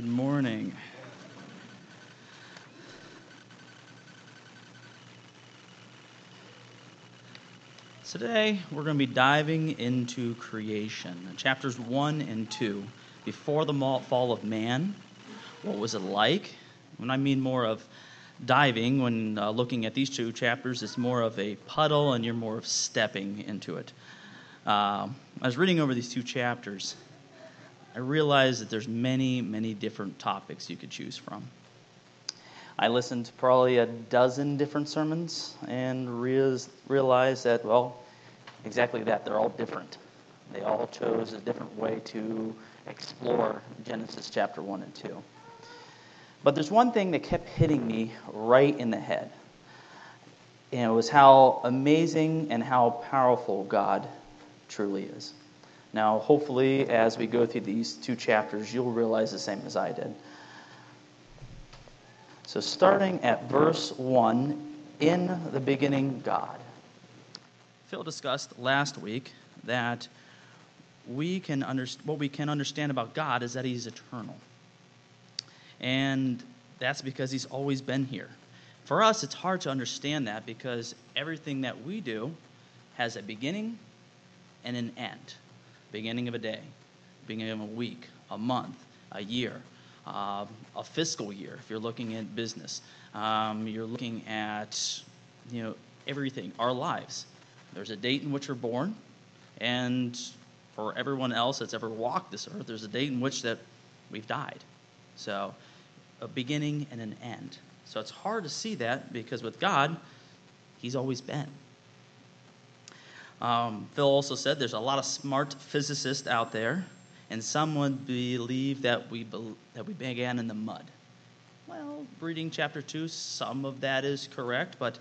Good morning. Today, we're going to be diving into creation, chapters 1 and 2. Before the fall of man, what was it like? When I mean more of diving, when uh, looking at these two chapters, it's more of a puddle and you're more of stepping into it. Uh, I was reading over these two chapters. I realized that there's many, many different topics you could choose from. I listened to probably a dozen different sermons and realized that, well, exactly that. They're all different. They all chose a different way to explore Genesis chapter 1 and 2. But there's one thing that kept hitting me right in the head. And it was how amazing and how powerful God truly is. Now, hopefully, as we go through these two chapters, you'll realize the same as I did. So, starting at verse 1, in the beginning, God. Phil discussed last week that we can under, what we can understand about God is that He's eternal. And that's because He's always been here. For us, it's hard to understand that because everything that we do has a beginning and an end beginning of a day, beginning of a week, a month, a year uh, a fiscal year if you're looking at business. Um, you're looking at you know everything, our lives. There's a date in which we're born, and for everyone else that's ever walked this earth, there's a date in which that we've died. So a beginning and an end. So it's hard to see that because with God, He's always been. Um, Phil also said there's a lot of smart physicists out there and some would believe that we, be, that we began in the mud. Well, reading chapter 2, some of that is correct, but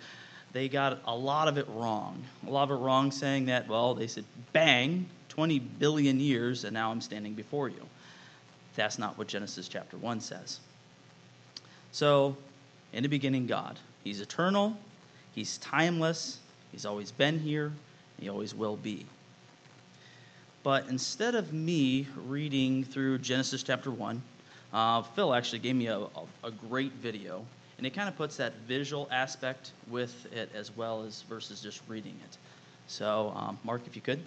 they got a lot of it wrong. A lot of it wrong saying that, well, they said, bang, 20 billion years, and now I'm standing before you. That's not what Genesis chapter 1 says. So, in the beginning, God. He's eternal, He's timeless, He's always been here, He always will be. But instead of me reading through Genesis chapter 1, uh, Phil actually gave me a, a, a great video. And it kind of puts that visual aspect with it as well as versus just reading it. So, um, Mark, if you could.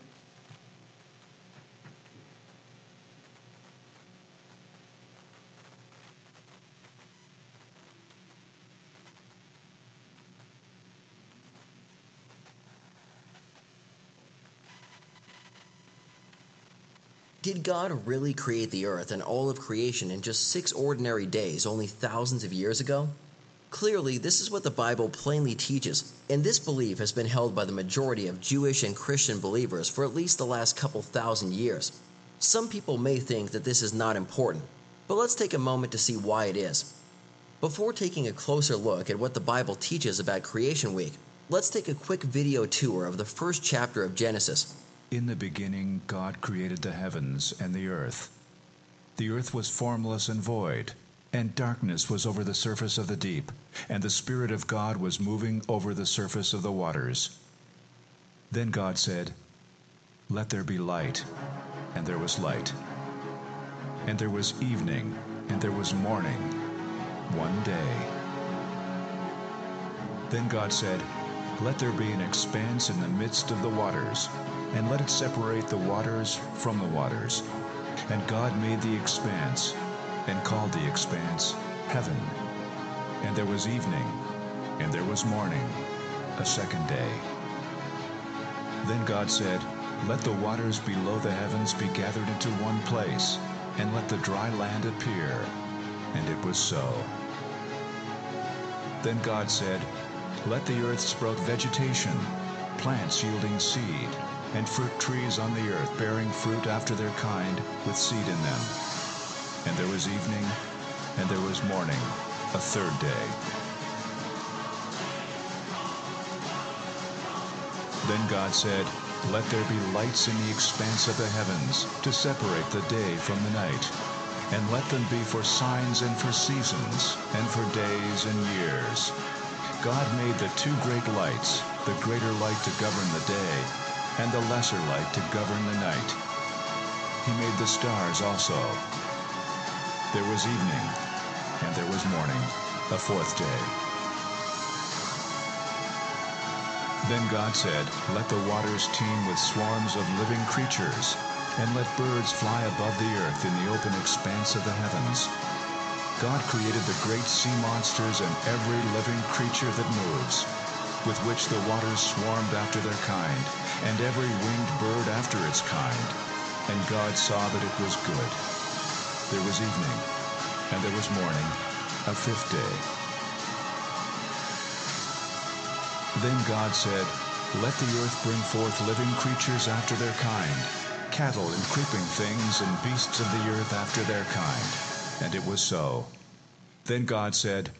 Did God really create the earth and all of creation in just six ordinary days only thousands of years ago? Clearly, this is what the Bible plainly teaches, and this belief has been held by the majority of Jewish and Christian believers for at least the last couple thousand years. Some people may think that this is not important, but let's take a moment to see why it is. Before taking a closer look at what the Bible teaches about Creation Week, let's take a quick video tour of the first chapter of Genesis. In the beginning, God created the heavens and the earth. The earth was formless and void, and darkness was over the surface of the deep, and the Spirit of God was moving over the surface of the waters. Then God said, Let there be light, and there was light. And there was evening, and there was morning, one day. Then God said, Let there be an expanse in the midst of the waters, and let it separate the waters from the waters. And God made the expanse, and called the expanse heaven. And there was evening, and there was morning, a second day. Then God said, Let the waters below the heavens be gathered into one place, and let the dry land appear. And it was so. Then God said, Let the earth sprout vegetation, plants yielding seed, and fruit trees on the earth bearing fruit after their kind with seed in them. And there was evening, and there was morning, a third day. Then God said, Let there be lights in the expanse of the heavens to separate the day from the night, and let them be for signs and for seasons, and for days and years. God made the two great lights, the greater light to govern the day, and the lesser light to govern the night. He made the stars also. there was evening, and there was morning, the fourth day. Then God said, Let the waters teem with swarms of living creatures, and let birds fly above the earth in the open expanse of the heavens. God created the great sea monsters and every living creature that moves, with which the waters swarmed after their kind, and every winged bird after its kind. And God saw that it was good. There was evening, and there was morning, a fifth day. Then God said, Let the earth bring forth living creatures after their kind, cattle and creeping things and beasts of the earth after their kind. And it was so. Then God said,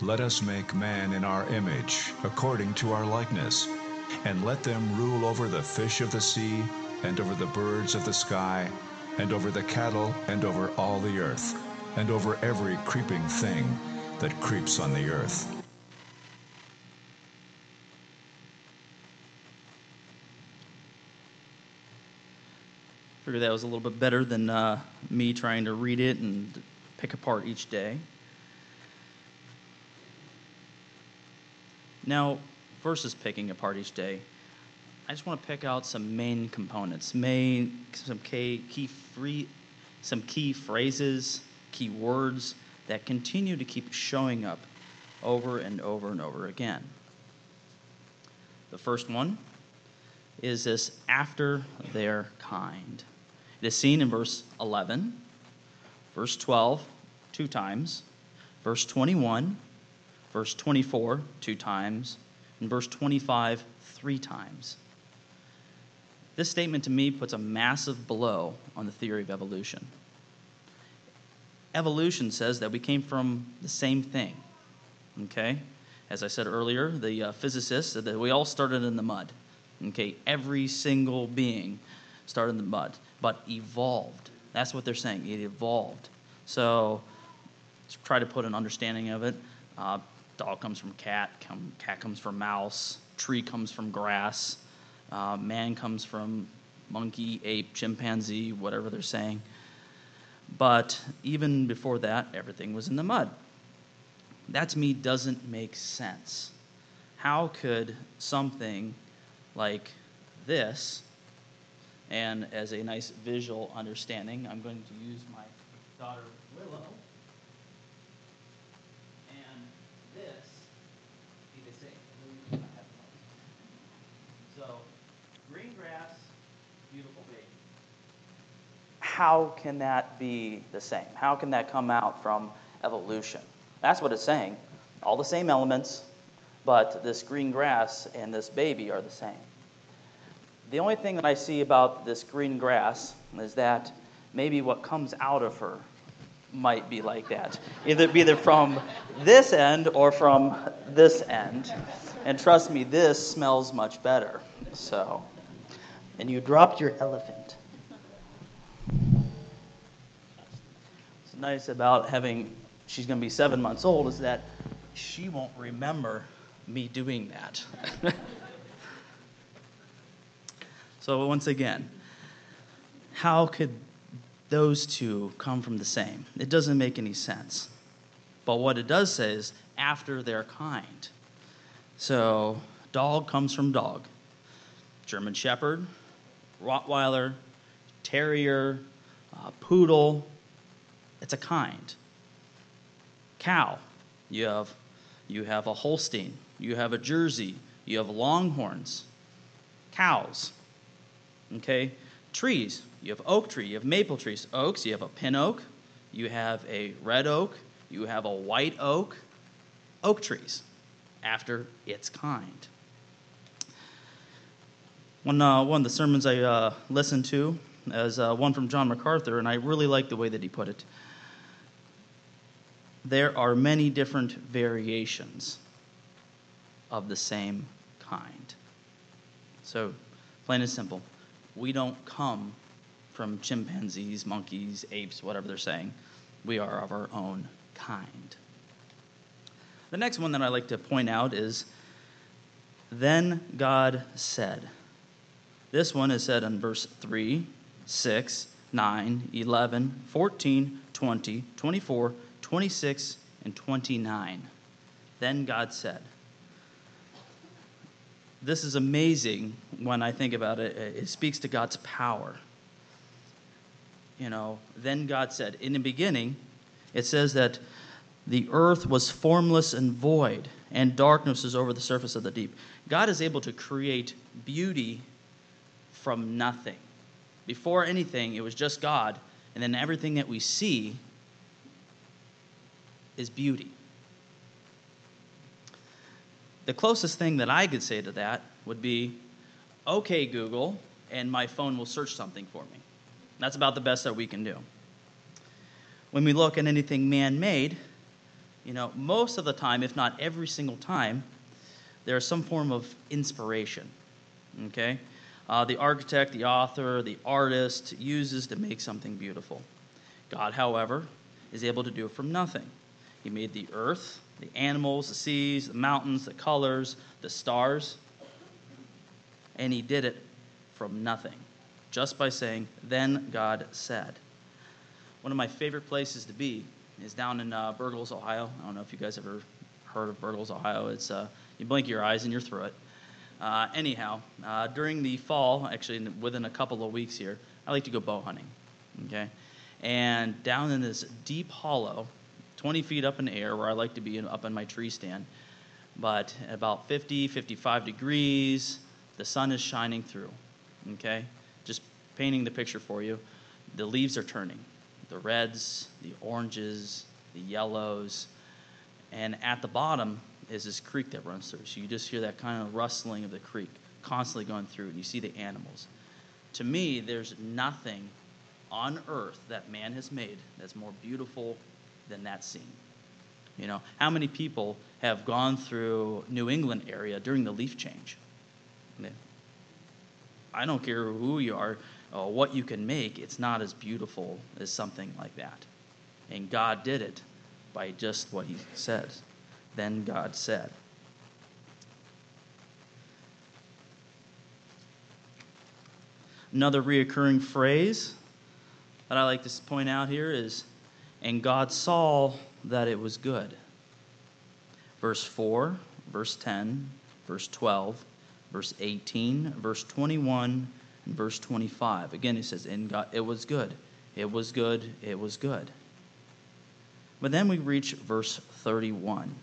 Let us make man in our image, according to our likeness, and let them rule over the fish of the sea, and over the birds of the sky, and over the cattle, and over all the earth, and over every creeping thing that creeps on the earth. Figured that was a little bit better than uh, me trying to read it and pick apart each day. Now, versus picking apart each day, I just want to pick out some main components, main some key, key free, some key phrases, key words that continue to keep showing up over and over and over again. The first one is this after their kind. It is seen in verse 11, verse 12, two times, verse 21, verse 24, two times, and verse 25, three times. This statement to me puts a massive blow on the theory of evolution. Evolution says that we came from the same thing. Okay? As I said earlier, the uh, physicists said that we all started in the mud. Okay? Every single being started in the mud, but evolved. That's what they're saying. It evolved. So, try to put an understanding of it. Uh, dog comes from cat, cat comes from mouse, tree comes from grass, uh, man comes from monkey, ape, chimpanzee, whatever they're saying. But even before that, everything was in the mud. That to me doesn't make sense. How could something like this, and as a nice visual understanding, I'm going to use my daughter Willow, and this be the same. So, green grass, beautiful baby. How can that be the same? How can that come out from evolution? That's what it's saying. All the same elements, but this green grass and this baby are the same. The only thing that I see about this green grass is that maybe what comes out of her might be like that. Either be either from this end or from this end. And trust me, this smells much better. So, and you dropped your elephant. What's nice about having she's to be seven months old is that she won't remember me doing that. so once again, how could those two come from the same? It doesn't make any sense. But what it does say is after their kind. So dog comes from dog. German Shepherd, Rottweiler, Terrier, uh, Poodle. It's a kind. Cow, you have, you have a Holstein, you have a Jersey, you have Longhorns. Cows, okay? Trees, you have oak tree, you have maple trees. Oaks, you have a pin oak, you have a red oak, you have a white oak. Oak trees, after its kind. One, uh, one of the sermons I uh, listened to is uh, one from John MacArthur, and I really like the way that he put it. There are many different variations of the same kind. So, plain and simple, we don't come from chimpanzees, monkeys, apes, whatever they're saying. We are of our own kind. The next one that I like to point out is Then God said. This one is said in verse 3, 6, 9, 11, 14, 20, 24, 26, and 29. Then God said, This is amazing when I think about it. It speaks to God's power. You know, then God said, In the beginning, it says that the earth was formless and void, and darkness was over the surface of the deep. God is able to create beauty from nothing. Before anything, it was just God, and then everything that we see is beauty. The closest thing that I could say to that would be, okay, Google, and my phone will search something for me. That's about the best that we can do. When we look at anything man made, you know, most of the time, if not every single time, there's some form of inspiration. Okay? Uh, the architect, the author, the artist uses to make something beautiful. God, however, is able to do it from nothing. He made the earth, the animals, the seas, the mountains, the colors, the stars, and he did it from nothing, just by saying, Then God said. One of my favorite places to be is down in uh, Bergholz, Ohio. I don't know if you guys ever heard of Bergholz, Ohio. It's uh, you blink your eyes and you're through it. Uh, anyhow, uh, during the fall, actually within a couple of weeks here, I like to go bow hunting. Okay, and down in this deep hollow, 20 feet up in the air, where I like to be up in my tree stand, but about 50, 55 degrees, the sun is shining through. Okay, just painting the picture for you. The leaves are turning, the reds, the oranges, the yellows, and at the bottom is this creek that runs through. So you just hear that kind of rustling of the creek constantly going through, and you see the animals. To me, there's nothing on earth that man has made that's more beautiful than that scene. You know, how many people have gone through New England area during the leaf change? I don't care who you are, or what you can make, it's not as beautiful as something like that. And God did it by just what He says. Then God said. Another reoccurring phrase that I like to point out here is, and God saw that it was good. Verse 4, verse 10, verse 12, verse 18, verse 21, and verse 25. Again, he says, "In God, it was good. It was good. It was good." But then we reach verse 31.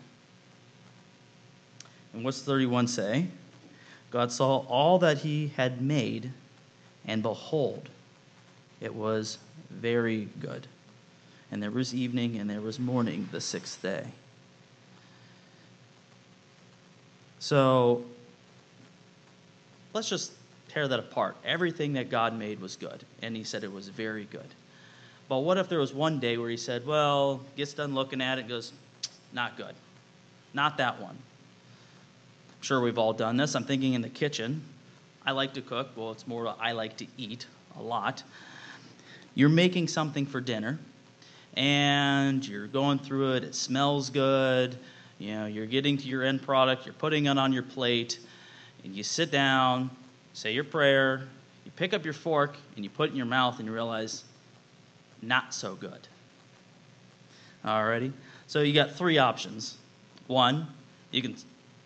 And what's 31 say? God saw all that he had made, and behold, it was very good. And there was evening and there was morning the sixth day. So let's just tear that apart. Everything that God made was good, and he said it was very good. But what if there was one day where he said, well, gets done looking at it, goes, not good. Not that one. I'm sure we've all done this. I'm thinking in the kitchen. I like to cook. Well, it's more I like to eat a lot. You're making something for dinner, and you're going through it. It smells good. You know, you're getting to your end product. You're putting it on your plate, and you sit down, say your prayer. You pick up your fork and you put it in your mouth, and you realize, not so good. Alrighty. So you got three options. One, you can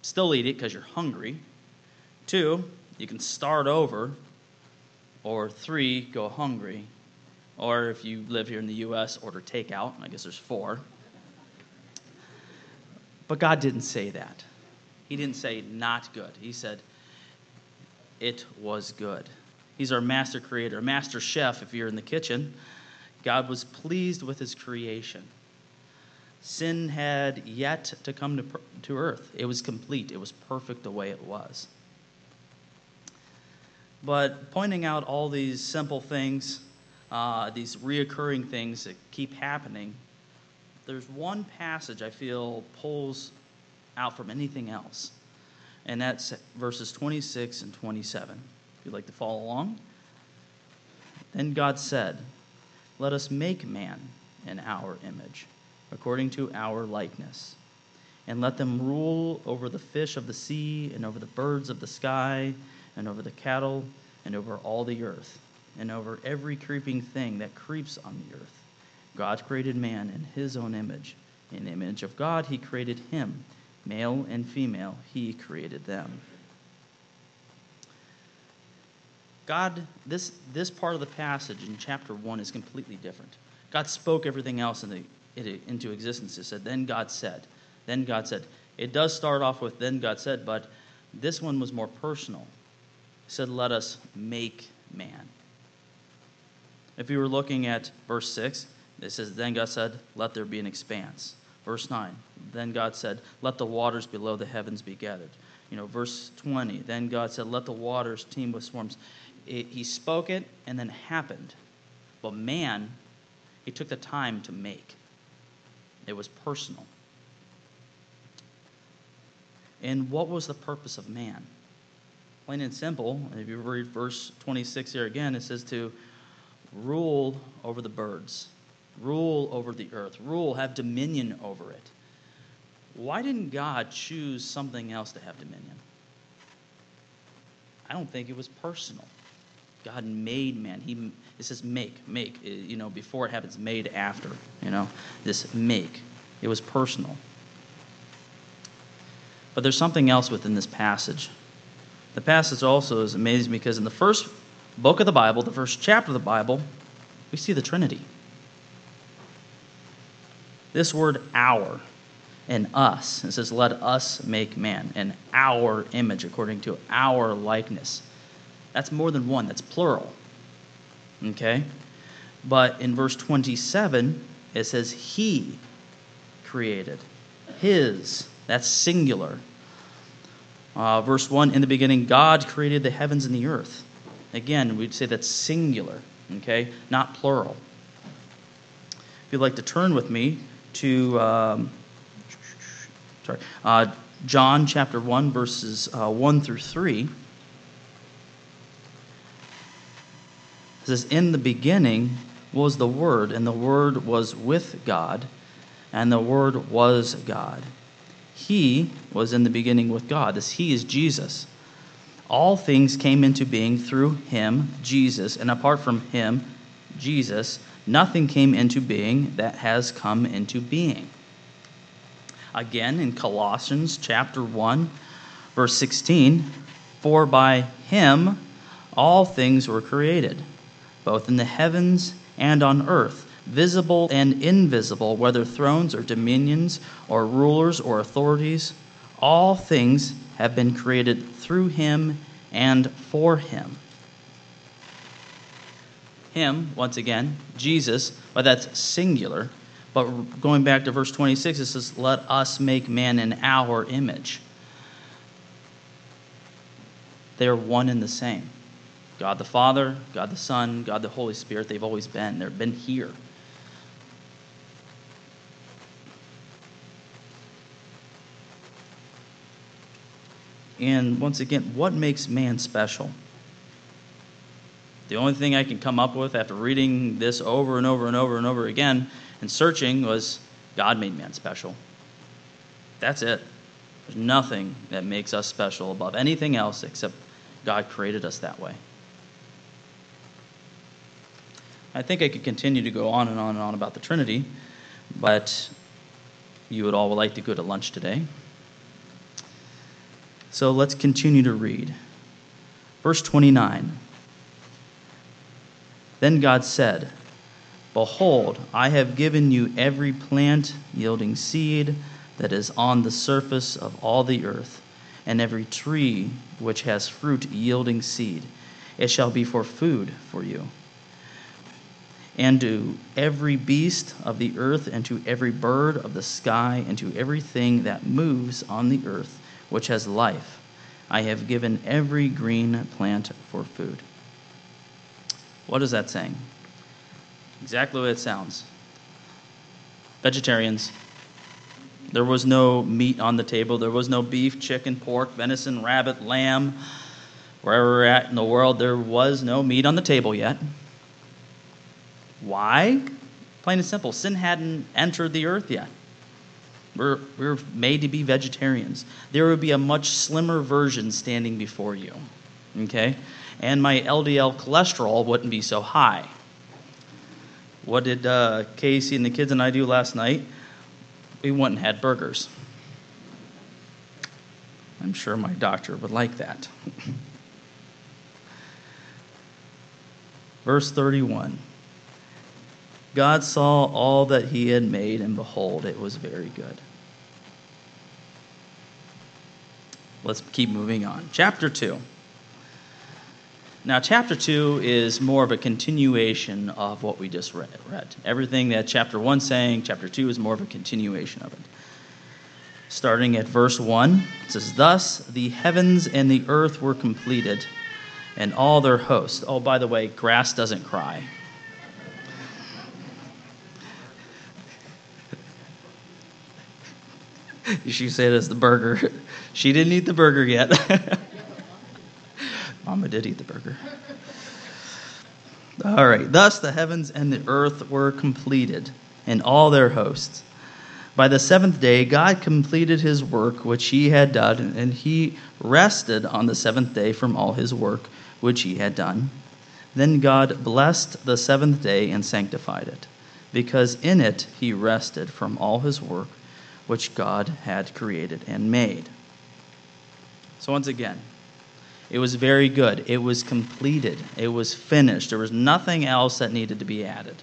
still eat it because you're hungry. Two, you can start over. Or three, go hungry. Or if you live here in the U.S., order takeout. I guess there's four. But God didn't say that. He didn't say not good. He said it was good. He's our master creator, master chef if you're in the kitchen. God was pleased with his creation. Sin had yet to come to, to earth. It was complete, it was perfect the way it was. But pointing out all these simple things, uh, these reoccurring things that keep happening, there's one passage I feel pulls out from anything else, and that's verses 26 and 27. If you'd like to follow along. Then God said, Let us make man in our image according to our likeness. And let them rule over the fish of the sea, and over the birds of the sky, and over the cattle, and over all the earth, and over every creeping thing that creeps on the earth. God created man in his own image. In the image of God, he created him. Male and female, he created them. God, this, this part of the passage in chapter 1 is completely different. God spoke everything else in the, into existence. It said, Then God said. Then God said. It does start off with, Then God said, but this one was more personal. He said, Let us make man. If you were looking at verse 6, it says, Then God said, Let there be an expanse. Verse 9, then God said, Let the waters below the heavens be gathered. You know, verse 20, then God said, Let the waters teem with swarms. It, he spoke it and then happened. But man, he took the time to make. It was personal. And what was the purpose of man? Plain and simple, if you read verse 26 here again, it says to rule over the birds, rule over the earth, rule, have dominion over it. Why didn't God choose something else to have dominion? I don't think it was personal. God made man. He it says make, make. Eh, you know, before it happens, made after. You know, this make. It was personal. But there's something else within this passage. The passage also is amazing because in the first book of the Bible, the first chapter of the Bible, we see the Trinity. This word our and us, it says, let us make man in our image, according to our likeness. That's more than one, that's plural. Okay? But in verse 27, it says, He created. His. That's singular. Uh, verse 1 In the beginning, God created the heavens and the earth. Again, we'd say that's singular, okay? Not plural. If you'd like to turn with me to um, sorry, uh, John chapter 1, verses uh, 1 through 3. It says, In the beginning was the Word, and the Word was with God, and the Word was God. He was in the beginning with God. This He is Jesus. All things came into being through Him, Jesus, and apart from Him, Jesus, nothing came into being that has come into being. Again, in Colossians chapter 1, verse 16, for by Him all things were created both in the heavens and on earth, visible and invisible, whether thrones or dominions or rulers or authorities. All things have been created through him and for him. Him, once again, Jesus, but that's singular. But going back to verse 26, it says, Let us make man in our image. They are one and the same. God the Father, God the Son, God the Holy Spirit, they've always been. They've been here. And once again, what makes man special? The only thing I can come up with after reading this over and over and over and over again and searching was God made man special. That's it. There's nothing that makes us special above anything else except God created us that way. I think I could continue to go on and on and on about the Trinity, but you would all like to go to lunch today. So let's continue to read. Verse 29. Then God said, Behold, I have given you every plant yielding seed that is on the surface of all the earth, and every tree which has fruit yielding seed. It shall be for food for you and to every beast of the earth, and to every bird of the sky, and to everything that moves on the earth, which has life. I have given every green plant for food. What is that saying? Exactly what it sounds. Vegetarians. There was no meat on the table. There was no beef, chicken, pork, venison, rabbit, lamb. Wherever we're at in the world, there was no meat on the table yet. Why? Plain and simple. Sin hadn't entered the earth yet. We're, we're made to be vegetarians. There would be a much slimmer version standing before you. Okay? and my LDL cholesterol wouldn't be so high. What did uh, Casey and the kids and I do last night? We went and had burgers. I'm sure my doctor would like that. Verse 31 God saw all that he had made, and behold, it was very good. Let's keep moving on. Chapter 2. Now, chapter 2 is more of a continuation of what we just read. Everything that chapter 1 saying, chapter 2 is more of a continuation of it. Starting at verse 1, it says, Thus the heavens and the earth were completed, and all their hosts. Oh, by the way, grass doesn't cry. she said as the burger. She didn't eat the burger yet. Mama did eat the burger. All right. Thus the heavens and the earth were completed, and all their hosts. By the seventh day, God completed his work which he had done, and he rested on the seventh day from all his work which he had done. Then God blessed the seventh day and sanctified it, because in it he rested from all his work which God had created and made. So, once again, it was very good. It was completed. It was finished. There was nothing else that needed to be added.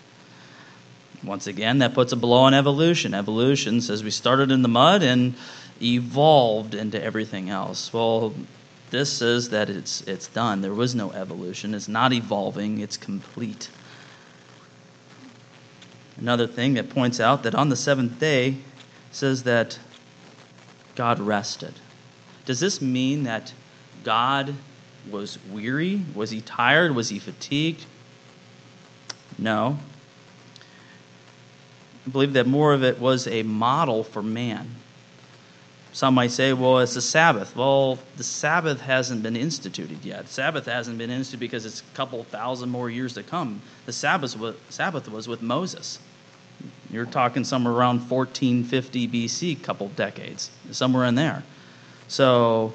Once again, that puts a blow on evolution. Evolution says we started in the mud and evolved into everything else. Well, this says that it's, it's done. There was no evolution. It's not evolving, it's complete. Another thing that points out that on the seventh day says that God rested. Does this mean that God was weary? Was he tired? Was he fatigued? No. I believe that more of it was a model for man. Some might say, well, it's a Sabbath. Well, the Sabbath hasn't been instituted yet. Sabbath hasn't been instituted because it's a couple thousand more years to come. The Sabbath was, Sabbath was with Moses. You're talking somewhere around 1450 BC, couple decades, somewhere in there. So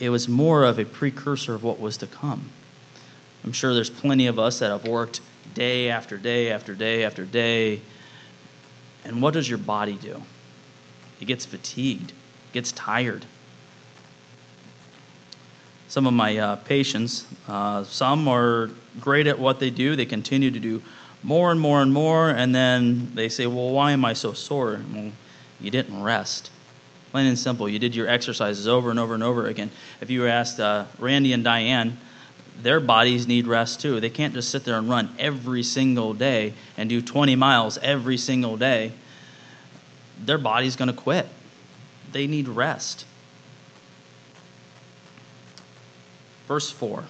it was more of a precursor of what was to come. I'm sure there's plenty of us that have worked day after day after day after day. And what does your body do? It gets fatigued, gets tired. Some of my uh, patients, uh, some are great at what they do. They continue to do more and more and more, and then they say, Well, why am I so sore? Well, you didn't rest. Plain and simple. You did your exercises over and over and over again. If you were asked uh, Randy and Diane, their bodies need rest too. They can't just sit there and run every single day and do 20 miles every single day. Their body's going to quit. They need rest. Verse 4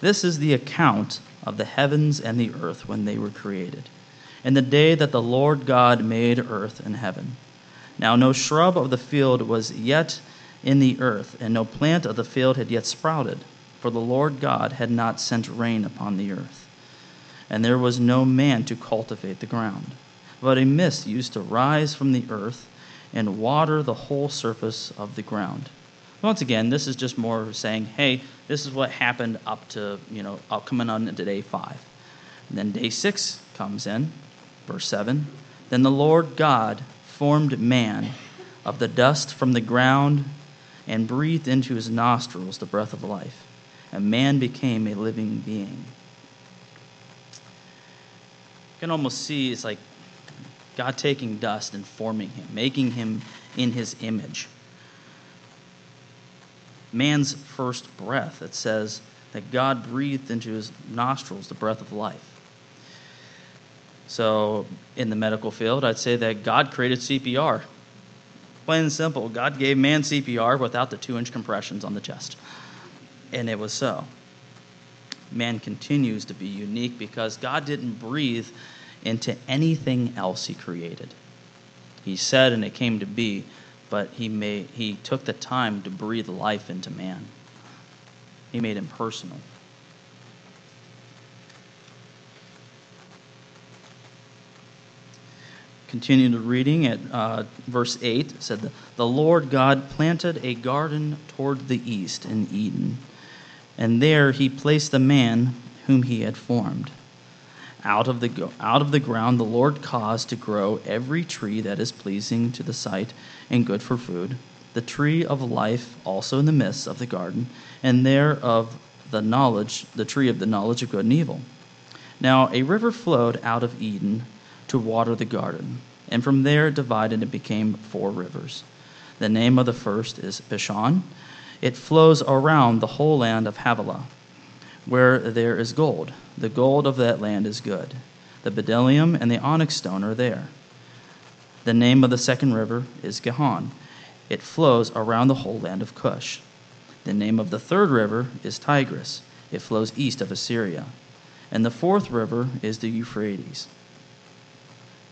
This is the account of the heavens and the earth when they were created, in the day that the Lord God made earth and heaven. Now no shrub of the field was yet in the earth, and no plant of the field had yet sprouted, for the Lord God had not sent rain upon the earth. And there was no man to cultivate the ground. But a mist used to rise from the earth and water the whole surface of the ground. Once again, this is just more saying, hey, this is what happened up to, you know, up coming on into day five. And then day six comes in, verse 7. Then the Lord God formed man of the dust from the ground and breathed into his nostrils the breath of life. And man became a living being. You can almost see it's like God taking dust and forming him, making him in his image. Man's first breath, it says that God breathed into his nostrils the breath of life. So, in the medical field, I'd say that God created CPR. Plain and simple, God gave man CPR without the two inch compressions on the chest. And it was so. Man continues to be unique because God didn't breathe into anything else he created. He said, and it came to be, but he, made, he took the time to breathe life into man. He made him personal. Continue the reading at uh, verse 8. It said, The Lord God planted a garden toward the east in Eden and there he placed the man whom he had formed. Out of, the, out of the ground the Lord caused to grow every tree that is pleasing to the sight and good for food, the tree of life also in the midst of the garden, and there of the knowledge, the tree of the knowledge of good and evil. Now a river flowed out of Eden to water the garden, and from there it divided and became four rivers. The name of the first is Pishon. It flows around the whole land of Havilah, where there is gold. The gold of that land is good. The bdellium and the onyx stone are there. The name of the second river is Gihon. It flows around the whole land of Cush. The name of the third river is Tigris. It flows east of Assyria. And the fourth river is the Euphrates.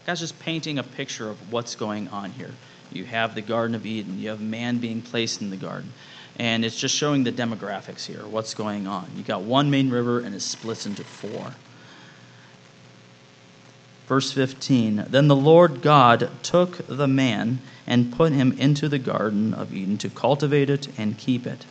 God's just painting a picture of what's going on here. You have the Garden of Eden, you have man being placed in the garden. And it's just showing the demographics here, what's going on. You got one main river and it splits into four. Verse 15 Then the Lord God took the man and put him into the Garden of Eden to cultivate it and keep it.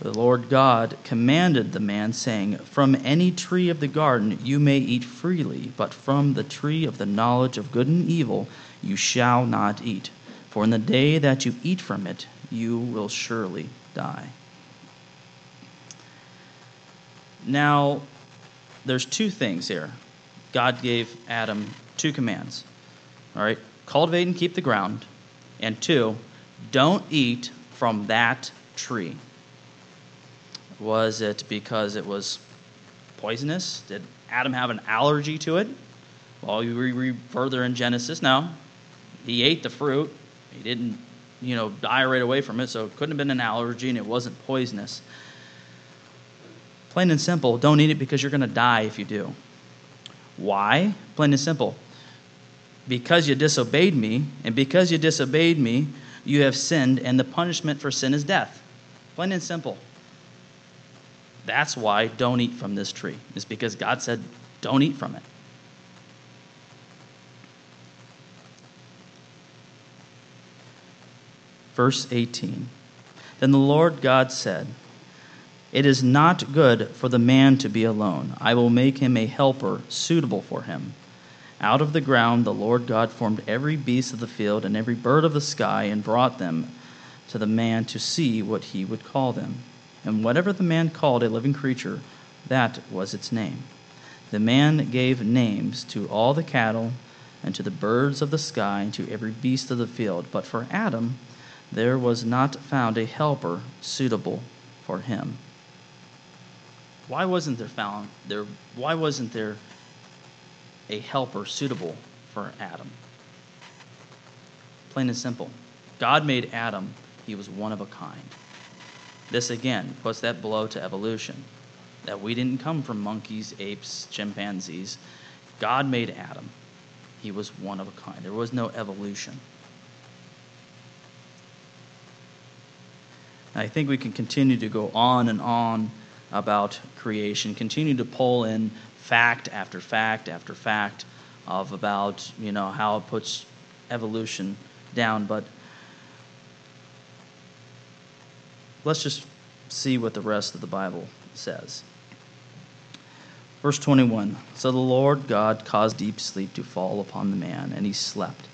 The Lord God commanded the man, saying, From any tree of the garden you may eat freely, but from the tree of the knowledge of good and evil you shall not eat. For in the day that you eat from it, you will surely die. Now, there's two things here. God gave Adam two commands. All right, cultivate and keep the ground. And two, don't eat from that tree. Was it because it was poisonous? Did Adam have an allergy to it? Well, you read further in Genesis. No, he ate the fruit. He didn't you know, die right away from it, so it couldn't have been an allergy and it wasn't poisonous. Plain and simple, don't eat it because you're going to die if you do. Why? Plain and simple. Because you disobeyed me, and because you disobeyed me, you have sinned, and the punishment for sin is death. Plain and simple. That's why don't eat from this tree. is because God said, don't eat from it. Verse 18 Then the Lord God said, It is not good for the man to be alone. I will make him a helper suitable for him. Out of the ground the Lord God formed every beast of the field and every bird of the sky and brought them to the man to see what he would call them. And whatever the man called a living creature, that was its name. The man gave names to all the cattle and to the birds of the sky and to every beast of the field. But for Adam, there was not found a helper suitable for him. Why wasn't there found there why wasn't there a helper suitable for Adam? Plain and simple. God made Adam, he was one of a kind. This again puts that blow to evolution. That we didn't come from monkeys, apes, chimpanzees. God made Adam. He was one of a kind. There was no evolution. I think we can continue to go on and on about creation, continue to pull in fact after fact after fact of about you know how it puts evolution down, but let's just see what the rest of the Bible says. Verse 21 So the Lord God caused deep sleep to fall upon the man, and he slept.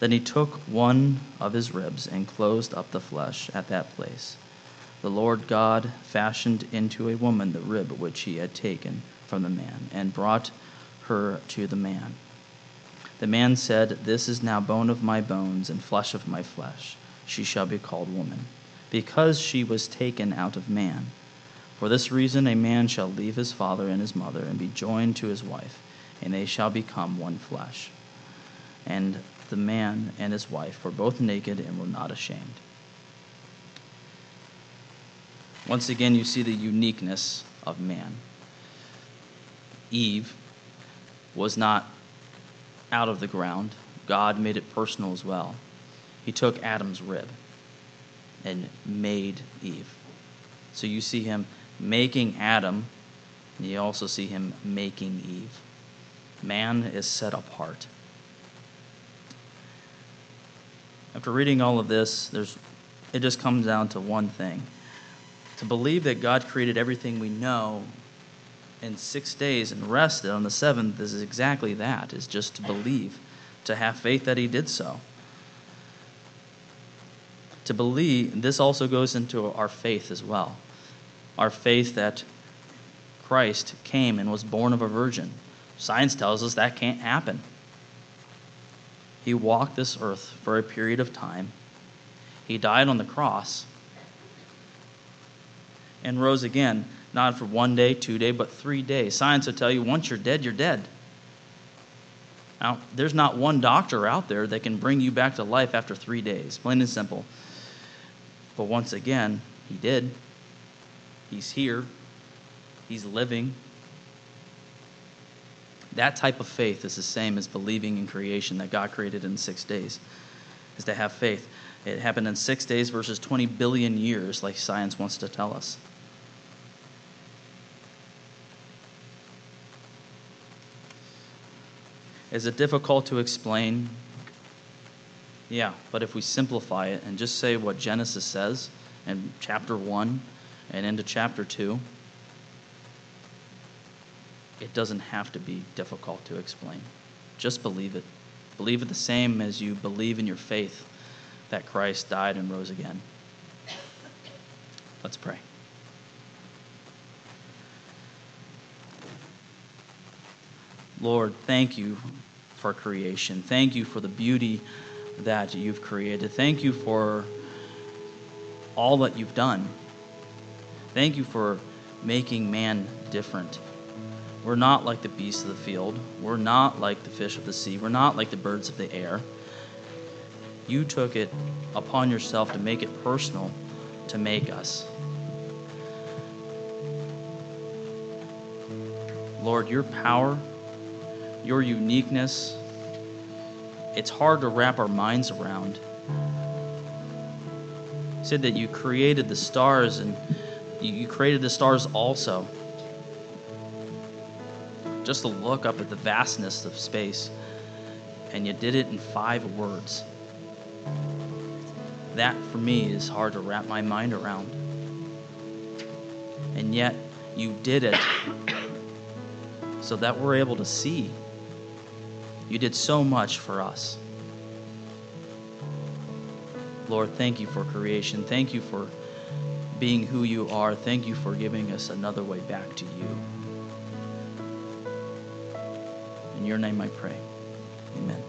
Then he took one of his ribs and closed up the flesh at that place. The Lord God fashioned into a woman the rib which he had taken from the man, and brought her to the man. The man said, This is now bone of my bones and flesh of my flesh. She shall be called woman, because she was taken out of man. For this reason, a man shall leave his father and his mother and be joined to his wife, and they shall become one flesh. And the man and his wife were both naked and were not ashamed. Once again, you see the uniqueness of man. Eve was not out of the ground, God made it personal as well. He took Adam's rib and made Eve. So you see him making Adam, and you also see him making Eve. Man is set apart. After reading all of this, there's, it just comes down to one thing To believe that God created everything we know in six days and rested on the seventh is exactly that, is just to believe, to have faith that He did so. To believe, this also goes into our faith as well. Our faith that Christ came and was born of a virgin. Science tells us that can't happen. He walked this earth for a period of time. He died on the cross and rose again, not for one day, two days, but three days. Science will tell you once you're dead, you're dead. Now, there's not one doctor out there that can bring you back to life after three days, plain and simple. But once again, he did. He's here, he's living. That type of faith is the same as believing in creation that God created in six days, is to have faith. It happened in six days versus 20 billion years, like science wants to tell us. Is it difficult to explain? Yeah, but if we simplify it and just say what Genesis says in chapter 1 and into chapter 2, it doesn't have to be difficult to explain. Just believe it. Believe it the same as you believe in your faith that Christ died and rose again. Let's pray. Lord, thank you for creation. Thank you for the beauty that you've created. Thank you for all that you've done. Thank you for making man different. We're not like the beasts of the field. We're not like the fish of the sea. We're not like the birds of the air. You took it upon yourself to make it personal, to make us. Lord, your power your uniqueness, it's hard to wrap our minds around. You said that you created the stars and you created the stars also. Just to look up at the vastness of space, and you did it in five words. That for me is hard to wrap my mind around. And yet, you did it so that we're able to see you did so much for us. Lord, thank you for creation. Thank you for being who you are. Thank you for giving us another way back to you. In your name I pray. Amen.